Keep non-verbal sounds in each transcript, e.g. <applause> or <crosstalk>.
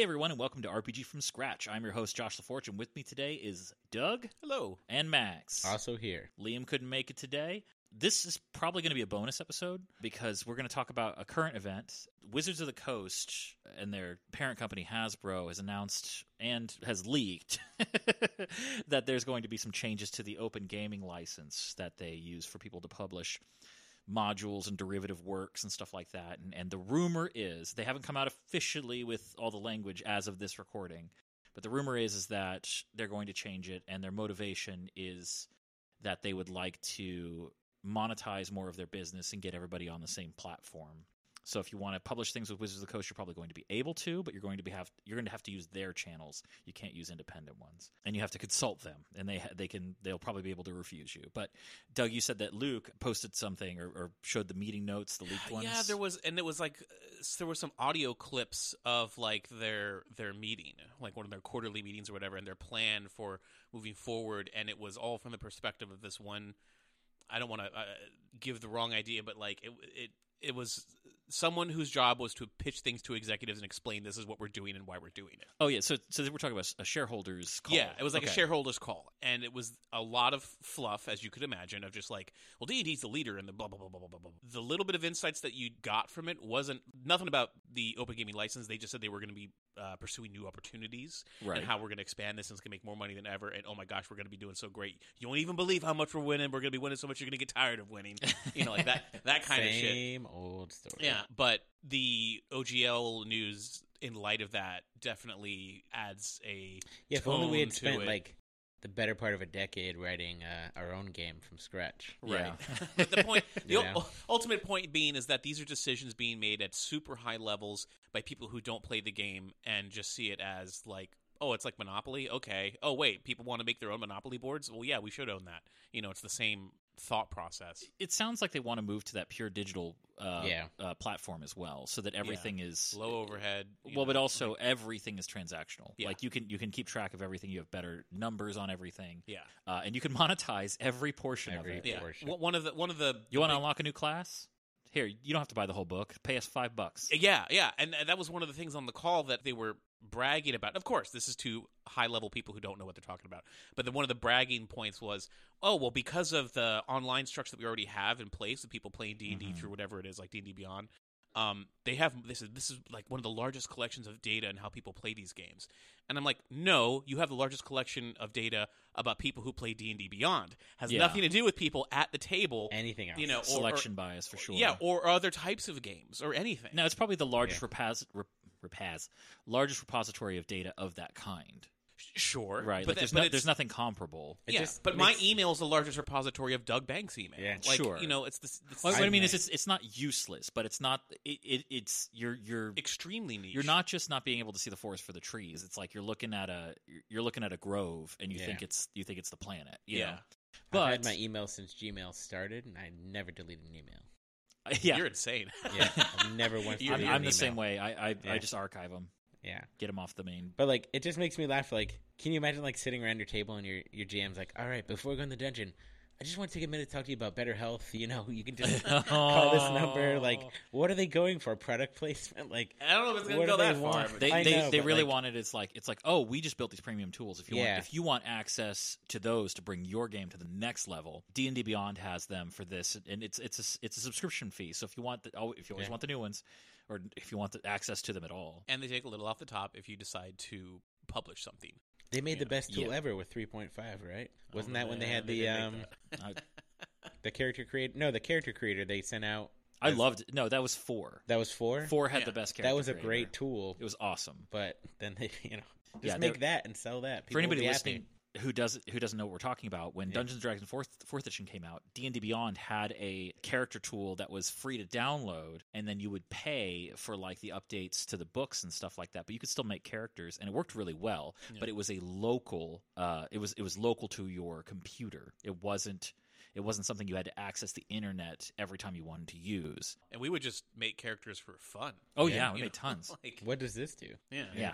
Hey everyone, and welcome to RPG from Scratch. I'm your host Josh LaForge, and with me today is Doug. Hello. And Max. Also here. Liam couldn't make it today. This is probably going to be a bonus episode because we're going to talk about a current event. Wizards of the Coast and their parent company Hasbro has announced and has leaked <laughs> that there's going to be some changes to the open gaming license that they use for people to publish modules and derivative works and stuff like that. And, and the rumor is they haven't come out officially with all the language as of this recording, but the rumor is is that they're going to change it, and their motivation is that they would like to monetize more of their business and get everybody on the same platform. So if you want to publish things with Wizards of the Coast, you're probably going to be able to, but you're going to be have you're going to have to use their channels. You can't use independent ones, and you have to consult them, and they they can they'll probably be able to refuse you. But Doug, you said that Luke posted something or, or showed the meeting notes, the leaked ones. Yeah, there was, and it was like there were some audio clips of like their their meeting, like one of their quarterly meetings or whatever, and their plan for moving forward, and it was all from the perspective of this one. I don't want to uh, give the wrong idea, but like it it it was someone whose job was to pitch things to executives and explain this is what we're doing and why we're doing it. Oh yeah, so so we're talking about a shareholders call. Yeah, it was like Okay. a shareholders call, and it was a lot of fluff, as you could imagine, of just like, well, D and D's the leader, and the blah blah blah blah blah blah. blah. The little bit of insights that you got from it wasn't nothing about the open gaming license. They just said they were going to be uh, pursuing new opportunities Right. and how we're going to expand this and it's going to make more money than ever. And oh my gosh, we're going to be doing so great. You won't even believe how much we're winning. We're going to be winning so much you're going to get tired of winning. <laughs> You know, like that that kind of shit. Same old story. Yeah, but the OGL news in light of that definitely adds a Yeah, if only we had spent it. like the better part of a decade writing uh, our own game from scratch. Yeah. <laughs> But the point, <laughs> the You ul- know? ultimate point being is that these are decisions being made at super high levels by people who don't play the game and just see it as like, oh, it's like Monopoly. Okay. Oh, wait, people want to make their own Monopoly boards. Well, yeah, we should own that. You know, it's the same thought process. It sounds like they want to move to that pure digital uh, Yeah. uh, platform as well, so that everything is Low overhead. you well, but also like- everything is transactional. Yeah. Like you can you can keep track of everything. You have better numbers on everything. yeah, uh, and you can monetize every portion Every- of it. portion. One- One of the one of the You want to unlock a new class? Here, you don't have to buy the whole book. Pay us five bucks. Yeah, yeah, and and that was one of the things on the call that they were bragging about. Of course, this is to high level people who don't know what they're talking about. But then one of the bragging points was, oh well, because of the online structure that we already have in place, with people playing D and D mm-hmm. through whatever it is, like D and D Beyond. Um, they have this is this is like one of the largest collections of data and how people play these games. And I'm like, no, you have the largest collection of data about people who play D and D Beyond. Has Yeah. nothing to do with people at the table. Anything else? You know, or- Selection bias for sure. Yeah, or other types of games or anything. no, it's probably the largest repaz, rep, repaz, largest repository of data of that kind. Sure, Right. But, like there's, but no, there's nothing comparable. It yeah, just but makes- my email is the largest repository of Doug Banks' email. Yeah. like, Sure. You know, it's this. this What, what I mean is, it's it's not useless, but it's not. It, it it's you're you're extremely niche. you're not just not being able to see the forest for the trees. It's like you're looking at a you're looking at a grove, and you Yeah. think it's you think it's the planet. You Yeah. know? I've but had my email since Gmail started, and I never deleted an email. <laughs> yeah, You're insane. Yeah, I've never once. <laughs> You're- I'm, I'm the email. same way. I I, I just archive them, Yeah, get them off the main. but like it just makes me laugh. Like, can you imagine like sitting around your table and your your GM's like, "All right, before we go in the dungeon." I just want to take a minute to talk to you about better health. <laughs> You know, you can just <laughs> call this number. Like, what are they going for? Product placement? Like, I don't know if it's gonna What go do they that far. want? They I they, know, they really like- want it. It's like it's like oh we just built these premium tools. If you Yeah. want if you want access to those to bring your game to the next level, D and D Beyond has them for this, and it's it's a it's a subscription fee. So if you want the oh if you always Yeah. want the new ones, or if you want the access to them at all, and they take a little off the top if you decide to publish something. They made the best tool Yeah. ever with 3.5, right? Wasn't Oh, that when they had they the um <laughs> the character creator? No, the character creator. They sent out I loved it. No, that was four. That was four. Four had Yeah. the best character. That was a creator. great tool, It was awesome. but then they, <laughs> you know, just Yeah, make that and sell that. For People will anybody be happy. Listening who doesn't who doesn't know what we're talking about, when Dungeons and Dragons fourth fourth edition came out, D and D Beyond had a character tool that was free to download, and then you would pay for like the updates to the books and stuff like that. But you could still make characters, and it worked really well. But it was a local. Uh, it was it was local to your computer. It wasn't. It wasn't something you had to access the internet every time you wanted to use. And we would just make characters for fun. Oh Yeah, yeah, we made know, <laughs> tons. like, What does this do? yeah. Yeah.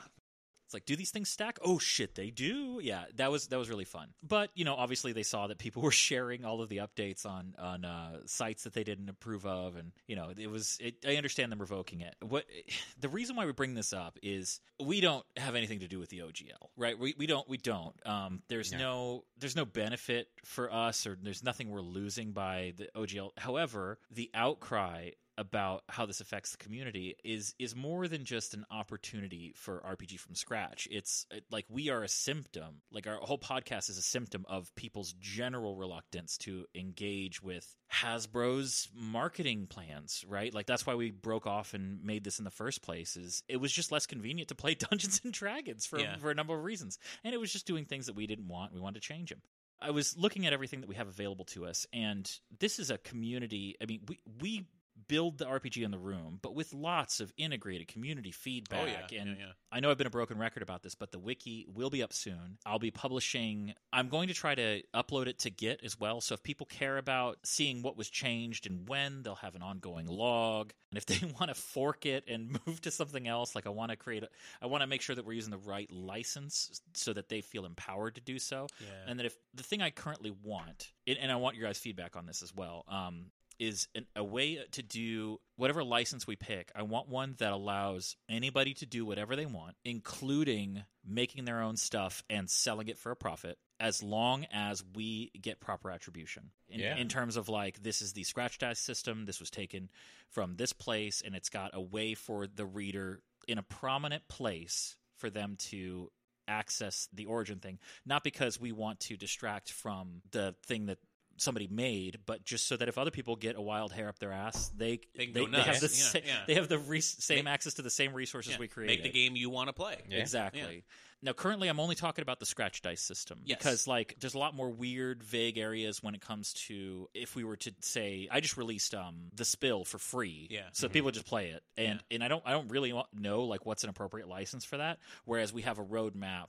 It's like, do these things stack? Oh shit, they do. Yeah, that was that was really fun. But you know, obviously they saw that people <laughs> were sharing all of the updates on on uh, sites that they didn't approve of, and you know, it was. It, I understand them revoking it. What <sighs> the reason why we bring this up is we don't have anything to do with the OGL, right? We we don't we don't. Um, there's No. no there's no benefit for us, or there's nothing we're losing by the OGL. However, the outcry about how this affects the community is is more than just an opportunity for RPG from scratch. It's it, like we are a symptom. Like our whole podcast is a symptom of people's general reluctance to engage with Hasbro's marketing plans, right? Like that's why we broke off and made this in the first place is it was just less convenient to play <laughs> Dungeons and Dragons for Yeah. for a number of reasons. And it was just doing things that we didn't want. We wanted to change them. I was looking at everything that we have available to us, and this is a community. I mean, we we build the RPG in the room, but with lots of integrated community feedback. Oh yeah. and yeah, yeah. I know I've been a broken record about this, but the wiki will be up soon. I'll be publishing. I'm going to try to upload it to Git as well. So if people care about seeing what was changed and when, they'll have an ongoing log. And if they <laughs> want to fork it and <laughs> move to something else, like I want to create, a, I want to make sure that we're using the right license so that they feel empowered to do so. Yeah. And that if the thing I currently want, and and I want your guys' feedback on this as well, um, is an, a way to do whatever license we pick. I want one that allows anybody to do whatever they want, including making their own stuff and selling it for a profit, as long as we get proper attribution. In, Yeah. in terms of like, this is the scratch dice system, this was taken from this place, and it's got a way for the reader in a prominent place for them to access the origin thing not because we want to distract from the thing that somebody made but just so that if other people get a wild hair up their ass they They they, they have the Yeah, sa- yeah. they have the re- same Make- access to the same resources Yeah. we created Make the game you want to play. Yeah. Exactly. Now, currently, I'm only talking about the scratch dice system Yes. because, like, there's a lot more weird, vague areas when it comes to if we were to say, I just released um the spill for free, Yeah. so people just play it, and and I don't I don't really know like what's an appropriate license for that. Whereas we have a roadmap,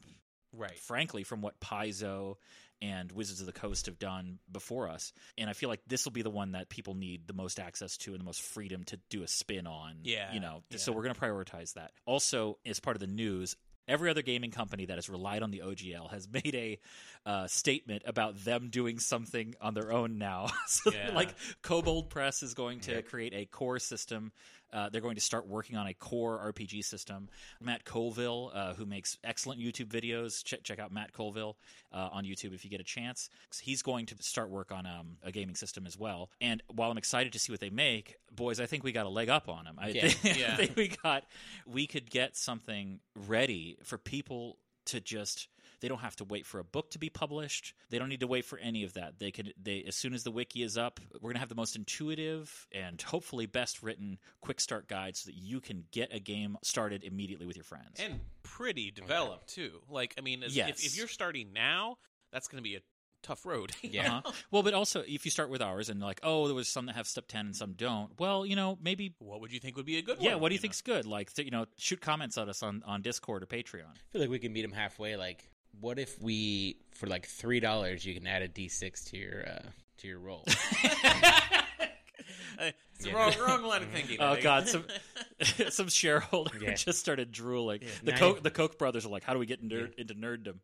Right. frankly, from what Paizo and Wizards of the Coast have done before us, and I feel like this will be the one that people need the most access to and the most freedom to do a spin on. Yeah, you know, so we're going to prioritize that. Also, as part of the news, every other gaming company that has relied on the OGL has <laughs> made a uh, statement about them doing something on their own now. <laughs> so, Yeah. like, Kobold Press is going to create a core system. Uh, they're going to start working on a core RPG system. Matt Colville, uh, who makes excellent YouTube videos, check, check out Matt Colville uh, on YouTube if you get a chance. He's going to start work on um, a gaming system as well. And while I'm excited to see what they make, boys, I think we got a leg up on them. I, Yeah. think, <laughs> Yeah. I think we got we could get something ready for people to just they don't have to wait for a book to be published they don't need to wait for any of that they could they as soon as the wiki is up we're going to have the most intuitive and hopefully best written quick start guide so that you can get a game started immediately with your friends And pretty developed too. Like I mean, as, Yes. if, if you're starting now, that's going to be a tough road. <laughs> Yeah. Uh-huh. well but also if you start with ours and like oh there was some that have step 10 and some don't well you know maybe What would you think would be a good yeah one? what do you know? think's good like th- you know shoot comments at us on on discord or patreon I feel like we can meet them halfway. Like, what if we, for like three dollars, you can add a D six to your uh, to your roll? <laughs> It's Yeah. wrong, wrong line of thinking. <laughs> Oh think. God! Some <laughs> some shareholder Yeah. just started drooling. The Nine- Koch the Koch brothers are like, "How do we get nerd, into nerddom?"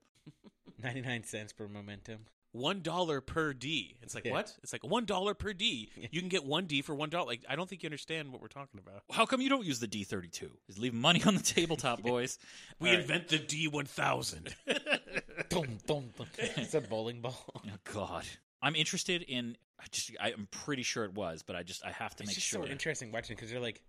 Ninety nine cents per momentum. One dollar per D. It's like Yeah. what? It's like one dollar per D. You can get one D for one dollar. Like I don't think you understand what we're talking about. How come you don't use the D thirty two? Is leave money on the tabletop, <laughs> boys. We All right. invent the D one thousand. <laughs> It's a bowling ball. <laughs> Oh God, I'm interested in. I just I'm pretty sure it was, but I just I have to It's make just sure. so interesting watching because they're like,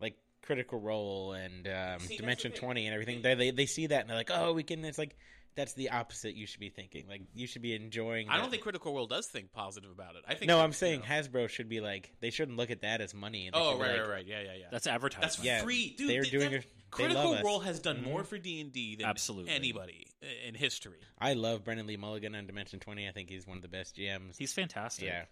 like Critical Role and um, See, Dimension the thing. Twenty and everything. They, they they see that and they're like, oh, we can. It's like that's the opposite. You should be thinking like you should be enjoying. I don't think Critical Role does think positive about it. I think No, I'm saying know- Hasbro should be like they shouldn't look at that as money. and they Oh right, like, right, right. Yeah, yeah, yeah. That's advertising. That's Yeah, free, dude. they're th- doing that- it- they Critical love us. Role has done Mhm. more for D and D than Absolutely. anybody in history. I love Brennan Lee Mulligan on Dimension 20. I think he's one of the best GMs. He's fantastic. yeah.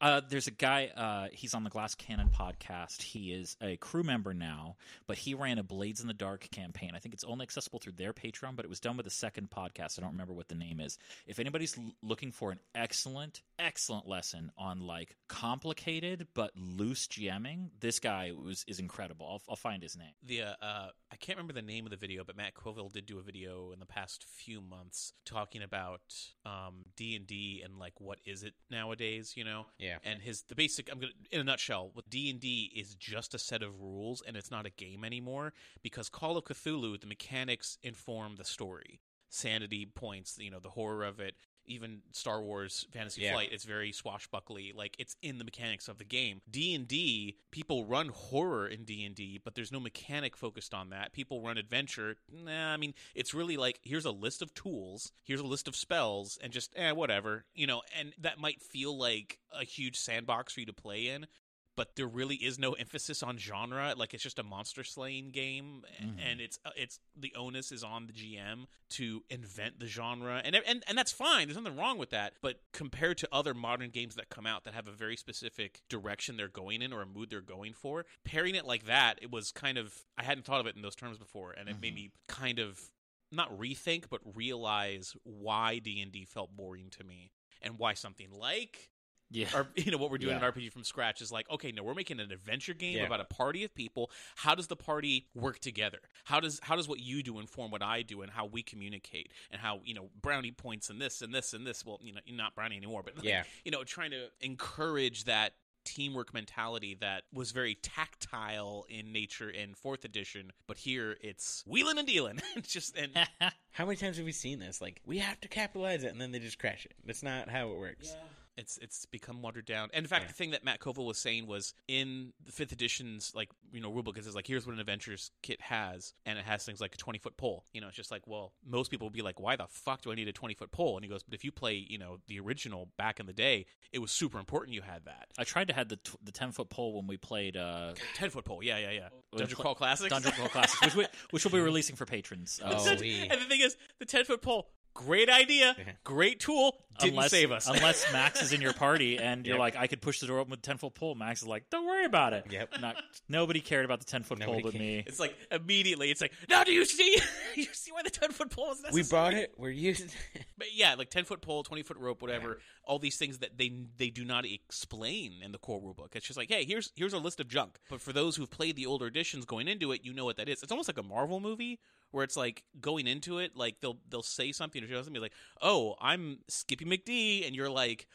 Uh, there's a guy. Uh, he's on the Glass Cannon podcast. He is a crew member now, but he ran a Blades in the Dark campaign. I think it's only accessible through their Patreon, but it was done with a second podcast. I don't remember what the name is. If anybody's l- looking for an excellent, excellent lesson on like complicated but loose GMing, this guy was is incredible. I'll, I'll find his name. The uh, uh, I can't remember the name of the video, but Matt Colville did do a video in the past few months talking about um, D and D and like what is it nowadays, you know? Yeah. And his the basic I'm gonna in a nutshell, D and D is just a set of rules and it's not a game anymore because Call of Cthulhu, the mechanics inform the story. Sanity points, you know, the horror of it. Even Star Wars Fantasy Yeah. Flight, it's very swashbuckly. Like it's in the mechanics of the game. D and D, people run horror in D and D, but there's no mechanic focused on that. People run adventure. Nah, I mean, it's really like here's a list of tools, here's a list of spells, and just eh, whatever, you know. And that might feel like a huge sandbox for you to play in, but there really is no emphasis on genre. Like it's just a monster slaying game, Mhm. and it's uh, it's the onus is on the GM to invent the genre, and and and that's fine. There's nothing wrong with that. But compared to other modern games that come out that have a very specific direction they're going in or a mood they're going for, pairing it like that, it was kind of I hadn't thought of it in those terms before, and it made Mhm. me kind of not rethink but realize why D&D felt boring to me and why something like Yeah. or <laughs> you know what we're doing Yeah. in RPG from scratch is like okay no we're making an adventure game Yeah. about a party of people how does the party work together how does how does what you do inform what I do and how we communicate and how you know brownie points and this and this and this well you know you're not brownie anymore but like, Yeah. you know trying to encourage that teamwork mentality that was very tactile in nature in fourth edition but here it's wheeling and dealing <laughs> it's just and <laughs> How many times have we seen this? Like, we have to capitalize it, and then they just crash it. That's not how it works. It's it's become watered down. And in fact, Yeah. the thing that Matt Colville was saying was in the fifth edition's like you know rulebook, it says like here's what an adventures kit has, and it has things like a twenty foot pole. You know, it's just like well, most people would be like, why the fuck do I need a twenty foot pole? And he goes, but if you play you know the original back in the day, it was super important you had that I tried to have the t- the ten foot pole when we played uh, <gasps> ten foot pole. Yeah, yeah, yeah. Dungeon Crawl Classics. Dungeon Crawl Classics, which we, which we'll be releasing for patrons. Oh, <laughs> and the thing is, the ten foot pole. Great idea, great tool. Didn't unless, save us. unless <laughs> Max is in your party and you're Yep. like, I could push the door open with a ten foot pole. Max is like, Don't worry about it. Yep. Not, nobody cared about the ten foot pole Nobody but me. It's like immediately. It's like now. Do you see? <laughs> you see why the ten foot pole is necessary? We brought it. We're using. <laughs> But yeah, like ten foot pole, twenty foot rope, whatever. All these things that they they do not explain in the core rulebook. It's just like, hey, here's here's a list of junk. But for those who've played the older editions, going into it, you know what that is. It's almost like a Marvel movie where it's like going into it, like they'll they'll say something or show something like, oh, I'm Skippy McD, and you're like,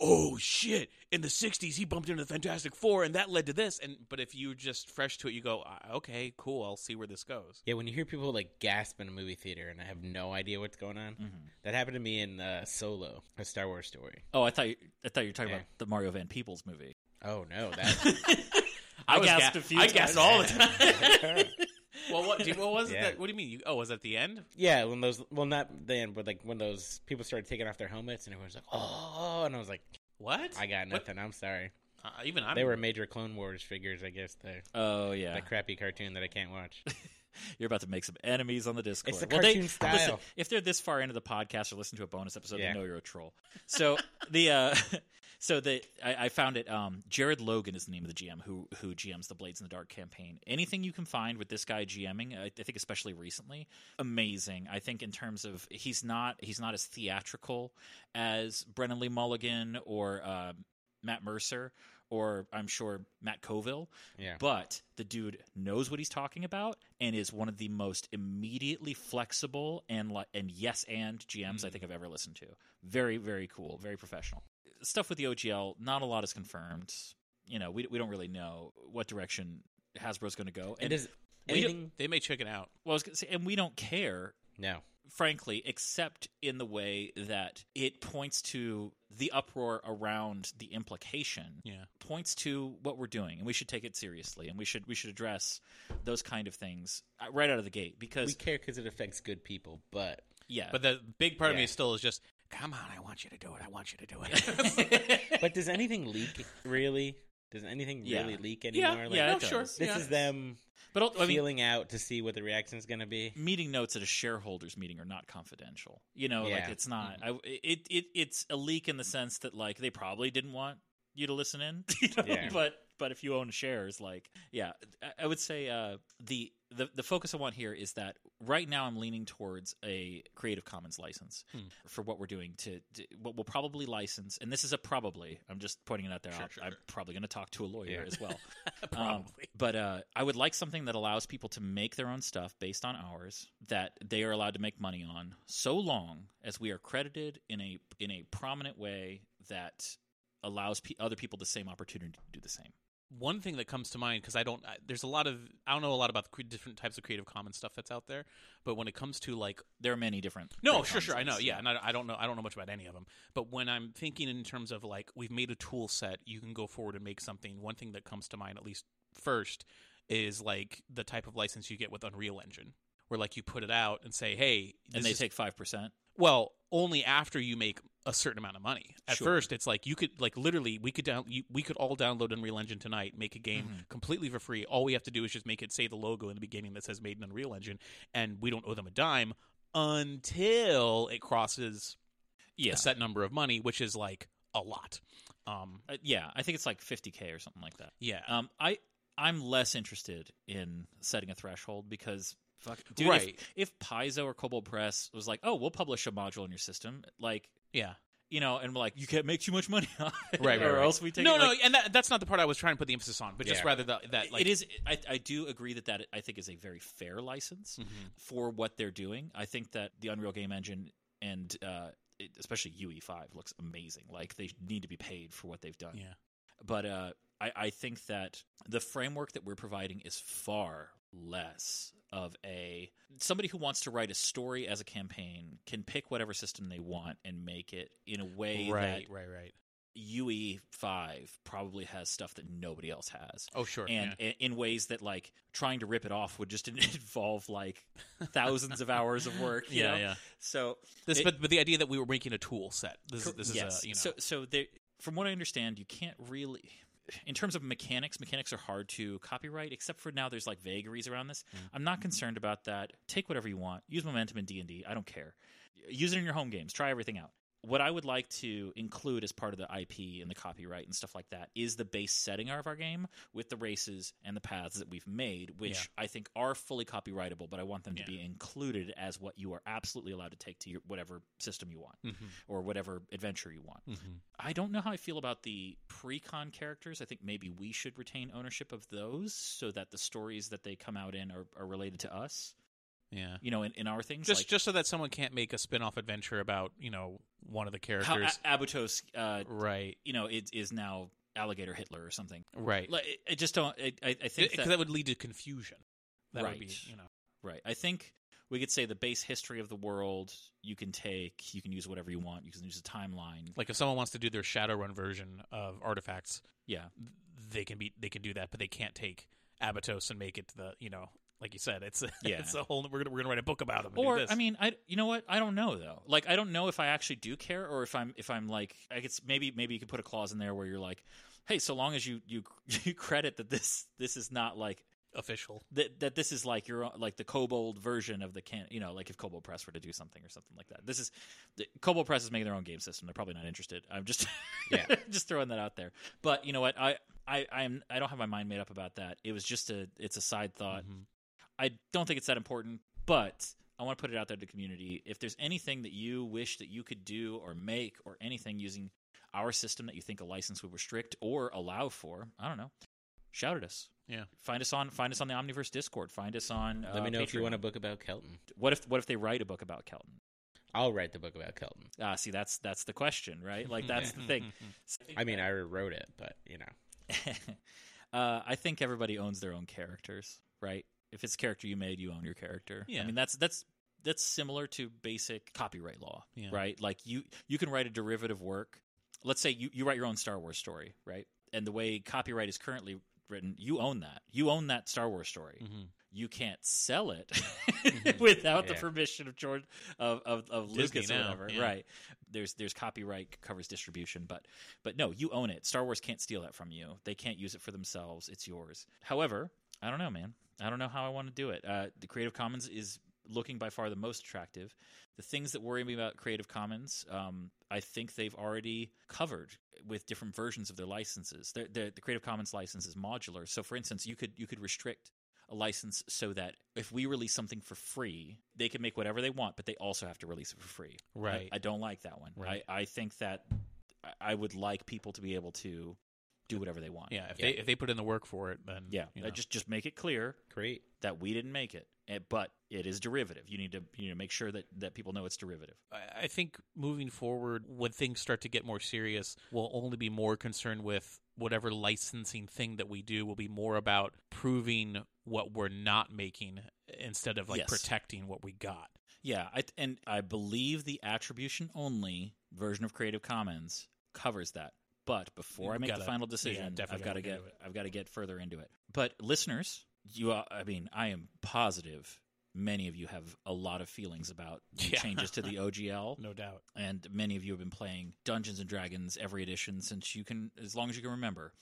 oh shit, in the '60s he bumped into the Fantastic Four, and that led to this. And but if you're just fresh to it, you go, "Ah, okay, cool, I'll see where this goes. Yeah, when you hear people like gasp in a movie theater and I have no idea what's going on, Mhm. that happened to me in uh, Solo, a Star Wars story. Oh, I thought you, I thought you were talking Yeah. about the Mario Van Peebles movie. Oh no, <laughs> that I was gasped ga- a few I times. gasped all the time. <laughs> <laughs> well, what, do you- what was it? Yeah. That, what do you mean? You, oh, was that the end? yeah, when those well not then, but like when those people started taking off their helmets and everyone's like, oh, and I was like, What? I got What? nothing. I'm sorry. Uh, even I'm. They were major Clone Wars figures, I guess. The Oh yeah, that crappy cartoon that I can't watch. <laughs> you're about to make some enemies on the Discord. It's the well, they, cartoon <laughs> style. Listen, if they're this far into the podcast or listen to a bonus episode, Yeah. they know you're a troll. So the uh, <laughs> so the I, I found it. Um, Jared Logan is the name of the GM who who GMs the Blades in the Dark campaign. Anything you can find with this guy GMing, I, I think especially recently, amazing. I think in terms of he's not he's not as theatrical as Brennan Lee Mulligan or uh, Matt Mercer. Or I'm sure Matt Colville, Yeah. but the dude knows what he's talking about and is one of the most immediately flexible and and yes and GMs I think I've ever listened to. Very very cool, very professional. Stuff with the OGL, not a lot is confirmed. You know, we we don't really know what direction Hasbro's going to go. And does we don't- anything? They may check it out. well, I was going to say, and we don't care No. frankly, except in the way that it points to the uproar around the implication. Yeah. Points to what we're doing, and we should take it seriously, and we should we should address those kind of things uh, right out of the gate because We care because it affects good people, but Yeah. But the big part of me Yeah. still is just, come on, I want you to do it. I want you to do it. <laughs> But does anything leak really? Does anything Yeah. really leak yeah, anymore? Like, yeah, no, sure. This yeah. is them but al- I mean, feeling out to see what the reaction is going to be. meeting notes at a shareholders meeting are not confidential. You know, like it's not. Mm-hmm. I, it it it's a leak in the sense that like they probably didn't want you to listen in. <laughs> You know? Yeah. But but if you own shares, like yeah, I, would say uh, the the the focus I want here is that right now I'm leaning towards a Creative Commons license Hmm. for what we're doing to, to what we'll probably license, and this is a probably. I'm just pointing it out there. Sure, sure, I'm sure. probably going to talk to a lawyer Yeah. as well. <laughs> Um, Probably. but uh, I would like something that allows people to make their own stuff based on ours that they are allowed to make money on, so long as we are credited in a in a prominent way that allows pe- other people the same opportunity to do the same. One thing that comes to mind because I don't, I, there's a lot of, I don't know a lot about the cre- different types of Creative Commons stuff that's out there, but when it comes to like, There are many different. no, sure, sure, I know, yeah, and I, I don't know, I don't know much about any of them, but when I'm thinking in terms of like, we've made a tool set, you can go forward and make something. One thing that comes to mind, at least first, is like the type of license you get with Unreal Engine, where like you put it out and say, hey, and they is- take five percent. Well, only after you make a certain amount of money. At Sure. first, it's like you could like literally we could down you, we could all download Unreal Engine tonight, make a game Mhm. completely for free. All we have to do is just make it say the logo in the beginning that says made in Unreal Engine, and we don't owe them a dime until it crosses Yeah, a set number of money, which is like a lot. Um, Uh, yeah. I think it's like fifty k or something like that. yeah, Um, I I'm less interested in setting a threshold because fuck, dude, Right. If, if Paizo or Kobold Press was like, oh, we'll publish a module in your system, like yeah. you know, and we're like, you can't make too much money on it, Right, right, or right. else we take no, it, no, like- and that, that's not the part I was trying to put the emphasis on, but just Yeah. rather that, that like it is. I, I do agree that that I think is a very fair license Mhm. for what they're doing. I think that the Unreal Game Engine and uh, it, especially UE5 looks amazing. Like they need to be paid for what they've done. Yeah. But uh, I, I think that the framework that we're providing is far less of a somebody who wants to write a story as a campaign can pick whatever system they want and make it in a way right, that right, right. UE5 probably has stuff that nobody else has Oh, sure. and yeah. in ways that like trying to rip it off would just <laughs> involve like thousands of hours of work. you <laughs> yeah, know? yeah. So This, it- but but the idea that we were making a tool set. This is this is yes. a you know. So so there, from what I understand, you can't really. In terms of mechanics, mechanics are hard to copyright. Except for now, there's like vagaries around this. Mm. I'm not concerned about that. Take whatever you want. Use momentum in D and I don't care. Use it in your home games. Try everything out. What I would like to include as part of the IP and the copyright and stuff like that is the base setting of our game with the races and the paths that we've made, which Yeah. I think are fully copyrightable. But I want them to be included as what you are absolutely allowed to take to your whatever system you want Mhm, or whatever adventure you want. mhm. I don't know how I feel about the pre-con characters. I think maybe we should retain ownership of those so that the stories that they come out in are, are related to us. Yeah. You know, in, in our things. Just like just so that someone can't make a spin-off adventure about, you know, one of the how characters. A- Abutos, uh, right. you know, is, is now Alligator Hitler or something. Right. Like, I- just don't. I, I think Because that, that would lead to confusion. That would be, Right. you know. right. I think we could say the base history of the world you can take. You can use whatever you want. You can use a timeline. Like if someone wants to do their Shadowrun version of artifacts, Yeah, they can be they can do that, but they can't take Abatos and make it the, you know, like you said, it's a, <laughs> Yeah. it's a whole we're going to we're going to write a book about do or. I mean, I you know what? I don't know though. Like I don't know if I actually do care, or if I'm if I'm like I guess maybe maybe you could put a clause in there where you're like, hey, so long as you you <laughs> you credit that this this is not like official. that that this is like your like the Kobold version of the can you know like if Kobold Press were to do something or something like that. This is the, Kobold Press is making their own game system. They're probably not interested. I'm just Yeah. <laughs> just throwing that out there. But you know what? I I I'm I don't have my mind made up about that. It was just a it's a side thought. Mhm. I don't think it's that important, but I want to put it out there to the community. If there's anything that you wish that you could do or make or anything using our system that you think a license would restrict or allow for, I don't know. Shout at us. Yeah. Find us on find us on the Omniverse Discord. Find us on Let uh, me know if you want a book about Kelton. What if what if they write a book about Kelton? I'll write the book about Kelton. Ah, see that's that's the question, right? Like that's the thing. <laughs> <laughs> I mean, I already wrote it, but you know, <laughs> uh, I think everybody owns their own characters, right? If it's a character you made, you own your character. Yeah. I mean that's that's that's similar to basic copyright law, Yeah. right? Like you you can write a derivative work. Let's say you, you write your own Star Wars story, right? And the way copyright is currently written, you own that. You own that Star Wars story. Mhm. you can't sell it <laughs> without the permission of George of of, of Lucas or whatever. yeah. Right. There's there's copyright covers distribution, but but no, you own it. Star Wars can't steal that from you. They can't use it for themselves. It's yours. However, I don't know, man. I don't know how I want to do it. Uh, the Creative Commons is looking by far the most attractive. The things that worry me about Creative Commons, um, I think they've already covered with different versions of their licenses. They're, they're, the Creative Commons license is modular. So, for instance, you could you could restrict a license so that if we release something for free, they can make whatever they want, but they also have to release it for free. Right. I, I don't like that one. Right. I, I think that I would like people to be able to do whatever they want. Yeah, if they if they put in the work for it, then yeah. you know. just just make it clear Great. that we didn't make it, eh, but it is derivative. You need to you need to make sure that that people know it's derivative. I I think moving forward, when things start to get more serious, we'll only be more concerned with whatever licensing thing that we do will be more about proving what we're not making instead of like Yes. protecting what we got. Yeah, I, and I believe the attribution only version of Creative Commons covers that. But before I We've make the gotta- final decision, definitely I've got to get look into it. I've got to get further into it. But listeners, you are, I mean, I am positive many of you have a lot of feelings about the Yeah. changes to the <laughs> OGL. No doubt. and many of you have been playing Dungeons and Dragons every edition since you can as long as you can remember.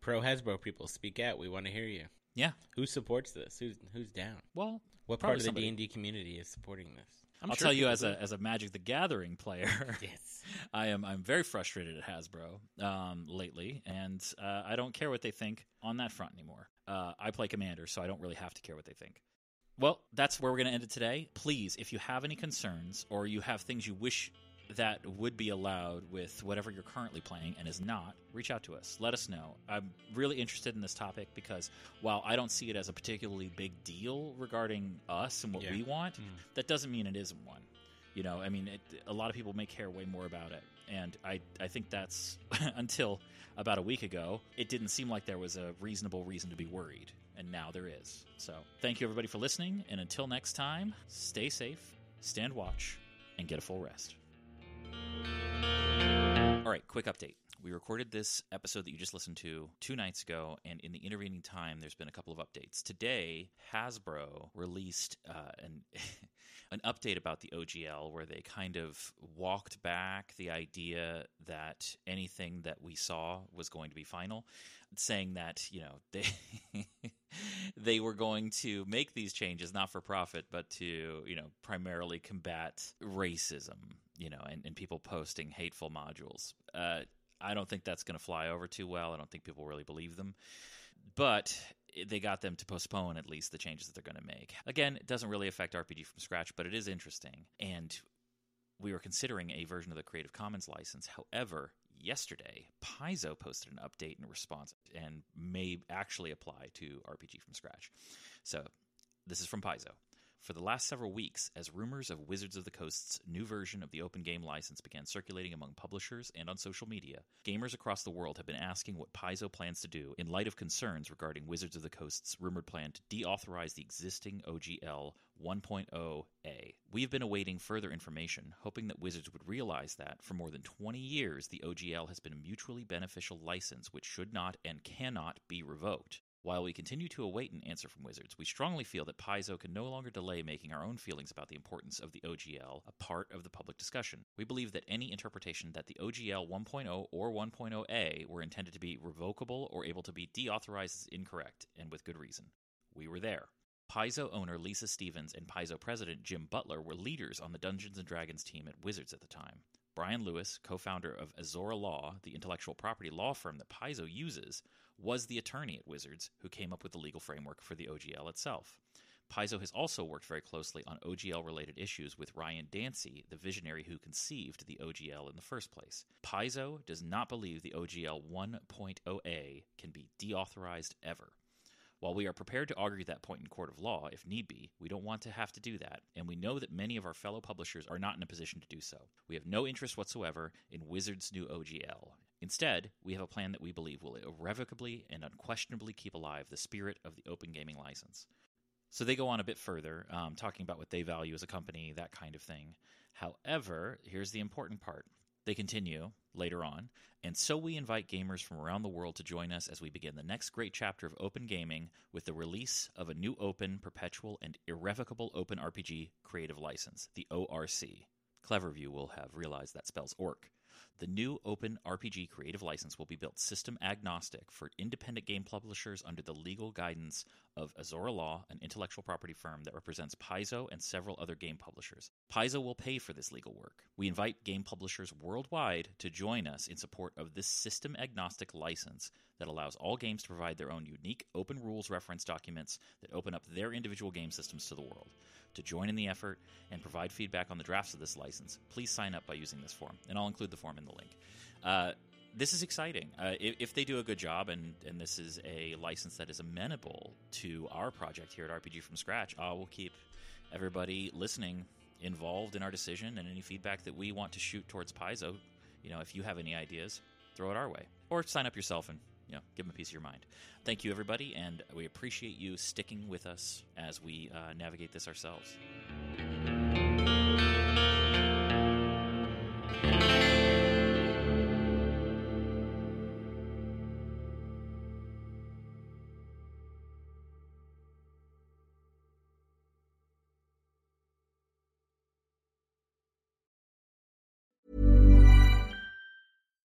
Pro Hasbro people, speak out. We want to hear you. Yeah. Who supports this? Who's who's down? Well, What part of the. D and D community is supporting this? I'm I'll sure tell you as do. a as a Magic the Gathering player, <laughs> Yes. I am I'm very frustrated at Hasbro um, lately, and uh, I don't care what they think on that front anymore. Uh, I play Commander, so I don't really have to care what they think. Well, that's where we're going to end it today. Please, if you have any concerns or you have things you wish that would be allowed with whatever you're currently playing and is not, reach out to us. Let us know. I'm really interested in this topic because while I don't see it as a particularly big deal regarding us and what Yeah. we want, Mm. that doesn't mean it isn't one. You know, I mean, it, a lot of people may care way more about it, and I I think that's <laughs> until about a week ago, it didn't seem like there was a reasonable reason to be worried, and now there is. So, thank you everybody for listening, and until next time, stay safe, stand watch, and get a full rest. All right, quick update. We recorded this episode that you just listened to two nights ago, and in the intervening time, there's been a couple of updates. Today, Hasbro released uh, an <laughs> an update about the OGL where they kind of walked back the idea that anything that we saw was going to be final, saying that you know <laughs> they they were going to make these changes not for profit, but to you know primarily combat racism, you know, and, and people posting hateful modules. Uh, I don't think that's going to fly over too well. I don't think people really believe them. But they got them to postpone at least the changes that they're going to make. Again, it doesn't really affect RPG from scratch, but it is interesting. And we were considering a version of the Creative Commons license. However, yesterday, Paizo posted an update in response and may actually apply to RPG from scratch. So, this is from Paizo. For the last several weeks, as rumors of Wizards of the Coast's new version of the open game license began circulating among publishers and on social media, gamers across the world have been asking what Paizo plans to do in light of concerns regarding Wizards of the Coast's rumored plan to deauthorize the existing OGL 1.0A. We have been awaiting further information, hoping that Wizards would realize that, for more than 20 years, the OGL has been a mutually beneficial license which should not and cannot be revoked. While we continue to await an answer from Wizards, we strongly feel that Paizo can no longer delay making our own feelings about the importance of the OGL a part of the public discussion. We believe that any interpretation that the OGL 1.0 or 1.0A were intended to be revocable or able to be deauthorized is incorrect, and with good reason. We were there. Paizo owner Lisa Stevens and Paizo president Jim Butler were leaders on the Dungeons and Dragons team at Wizards at the time. Brian Lewis, co founder of Azora Law, the intellectual property law firm that Paizo uses, was the attorney at Wizards who came up with the legal framework for the OGL itself. Paizo has also worked very closely on OGL related issues with Ryan Dancey, the visionary who conceived the OGL in the first place. Paizo does not believe the OGL 1.0A can be deauthorized ever. While we are prepared to argue that point in court of law if need be, we don't want to have to do that, and we know that many of our fellow publishers are not in a position to do so. We have no interest whatsoever in Wizards' new OGL. Instead, we have a plan that we believe will irrevocably and unquestionably keep alive the spirit of the open gaming license. So they go on a bit further, um, talking about what they value as a company, that kind of thing. However, here's the important part They continue later on, and so we invite gamers from around the world to join us as we begin the next great chapter of open gaming with the release of a new open, perpetual, and irrevocable open RPG creative license, the ORC. Cleverview will have realized that spells orc. The new Open RPG Creative License will be built system agnostic for independent game publishers under the legal guidance of Azora Law, an intellectual property firm that represents Paizo and several other game publishers. Paizo will pay for this legal work. We invite game publishers worldwide to join us in support of this system agnostic license that allows all games to provide their own unique open rules reference documents that open up their individual game systems to the world. To join in the effort and provide feedback on the drafts of this license, please sign up by using this form, and I'll include the form in the link. Uh, this is exciting. Uh, if, if, they do a good job, and, and this is a license that is amenable to our project here at RPG from Scratch, I will keep everybody listening involved in our decision and any feedback that we want to shoot towards Paizo. You know, if you have any ideas, throw it our way, or sign up yourself and you know, give them a piece of your mind. Thank you, everybody, and we appreciate you sticking with us as we uh, navigate this ourselves.